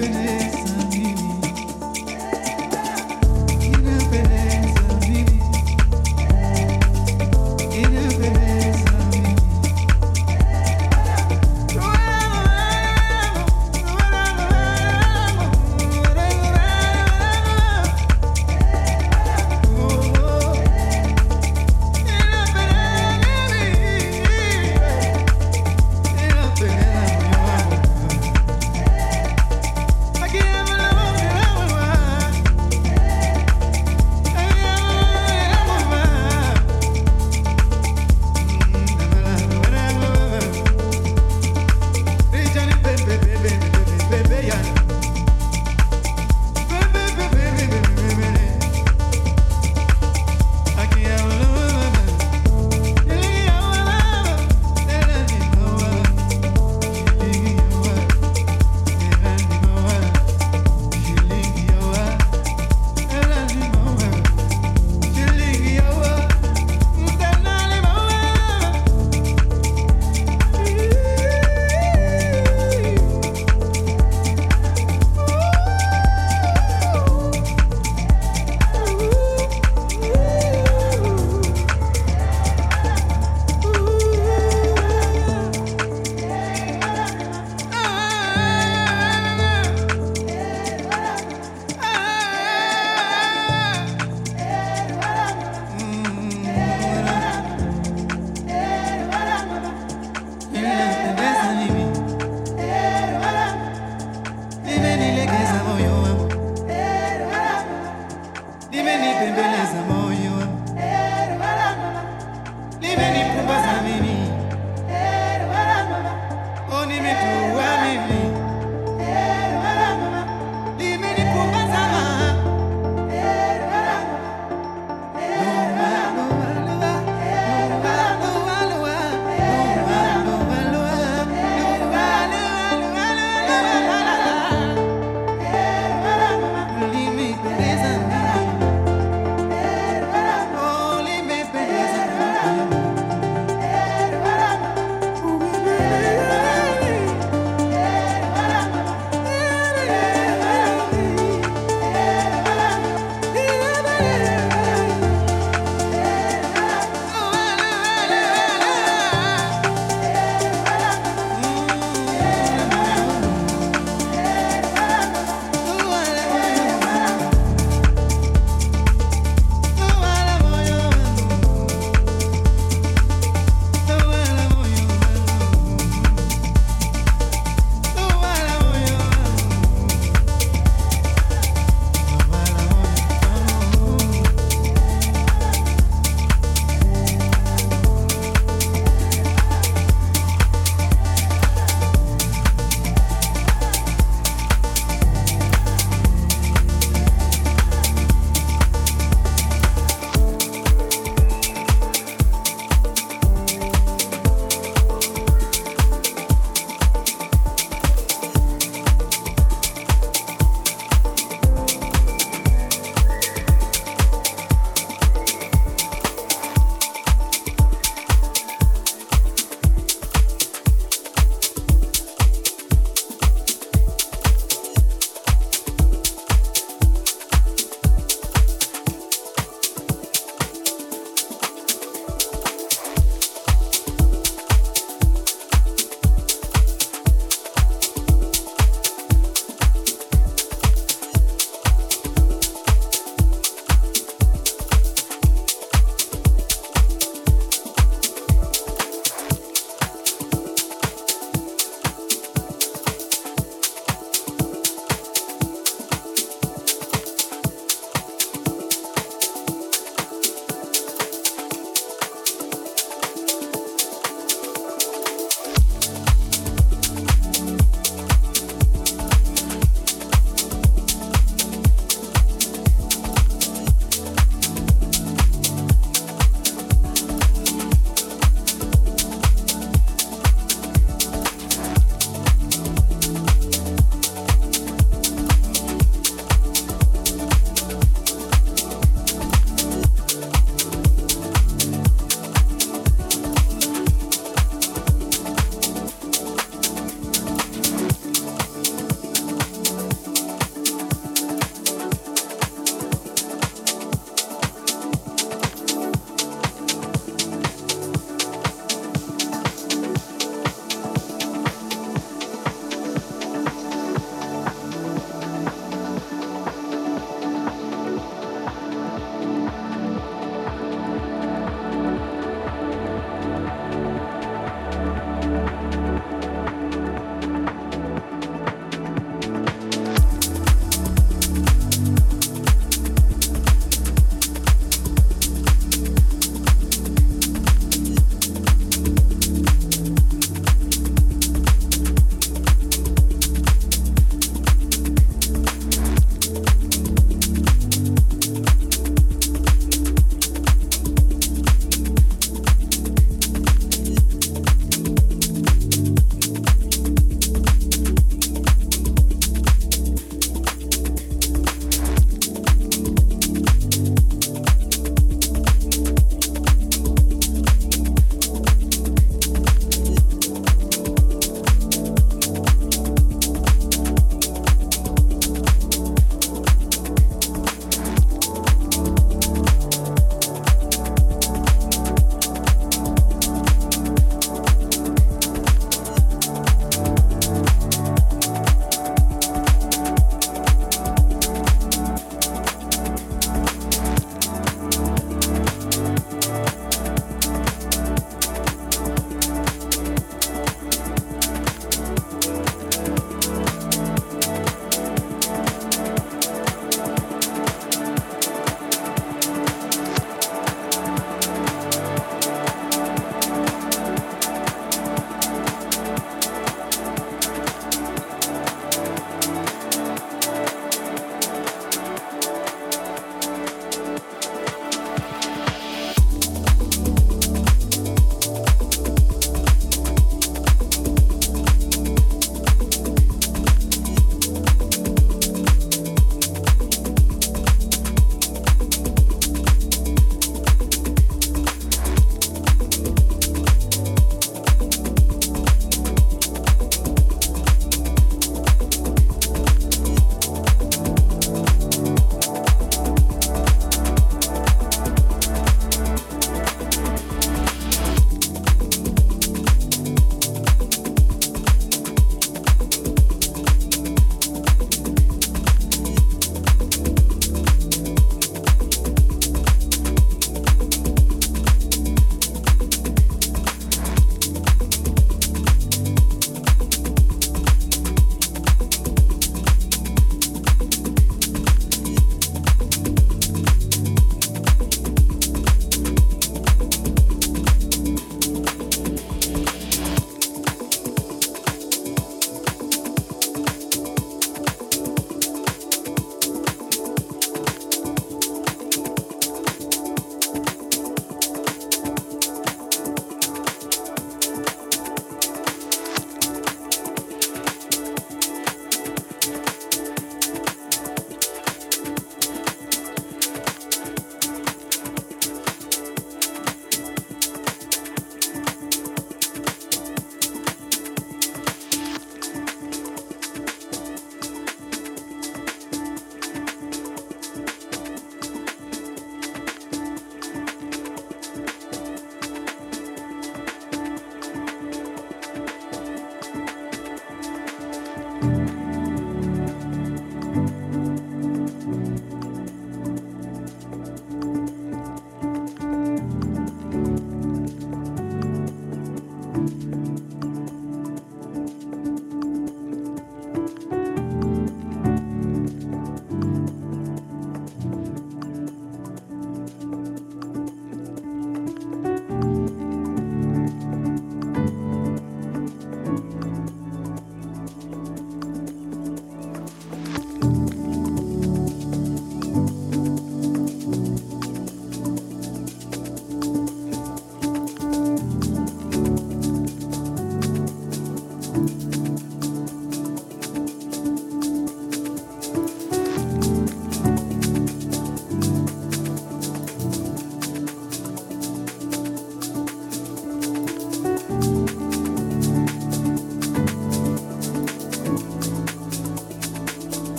infinite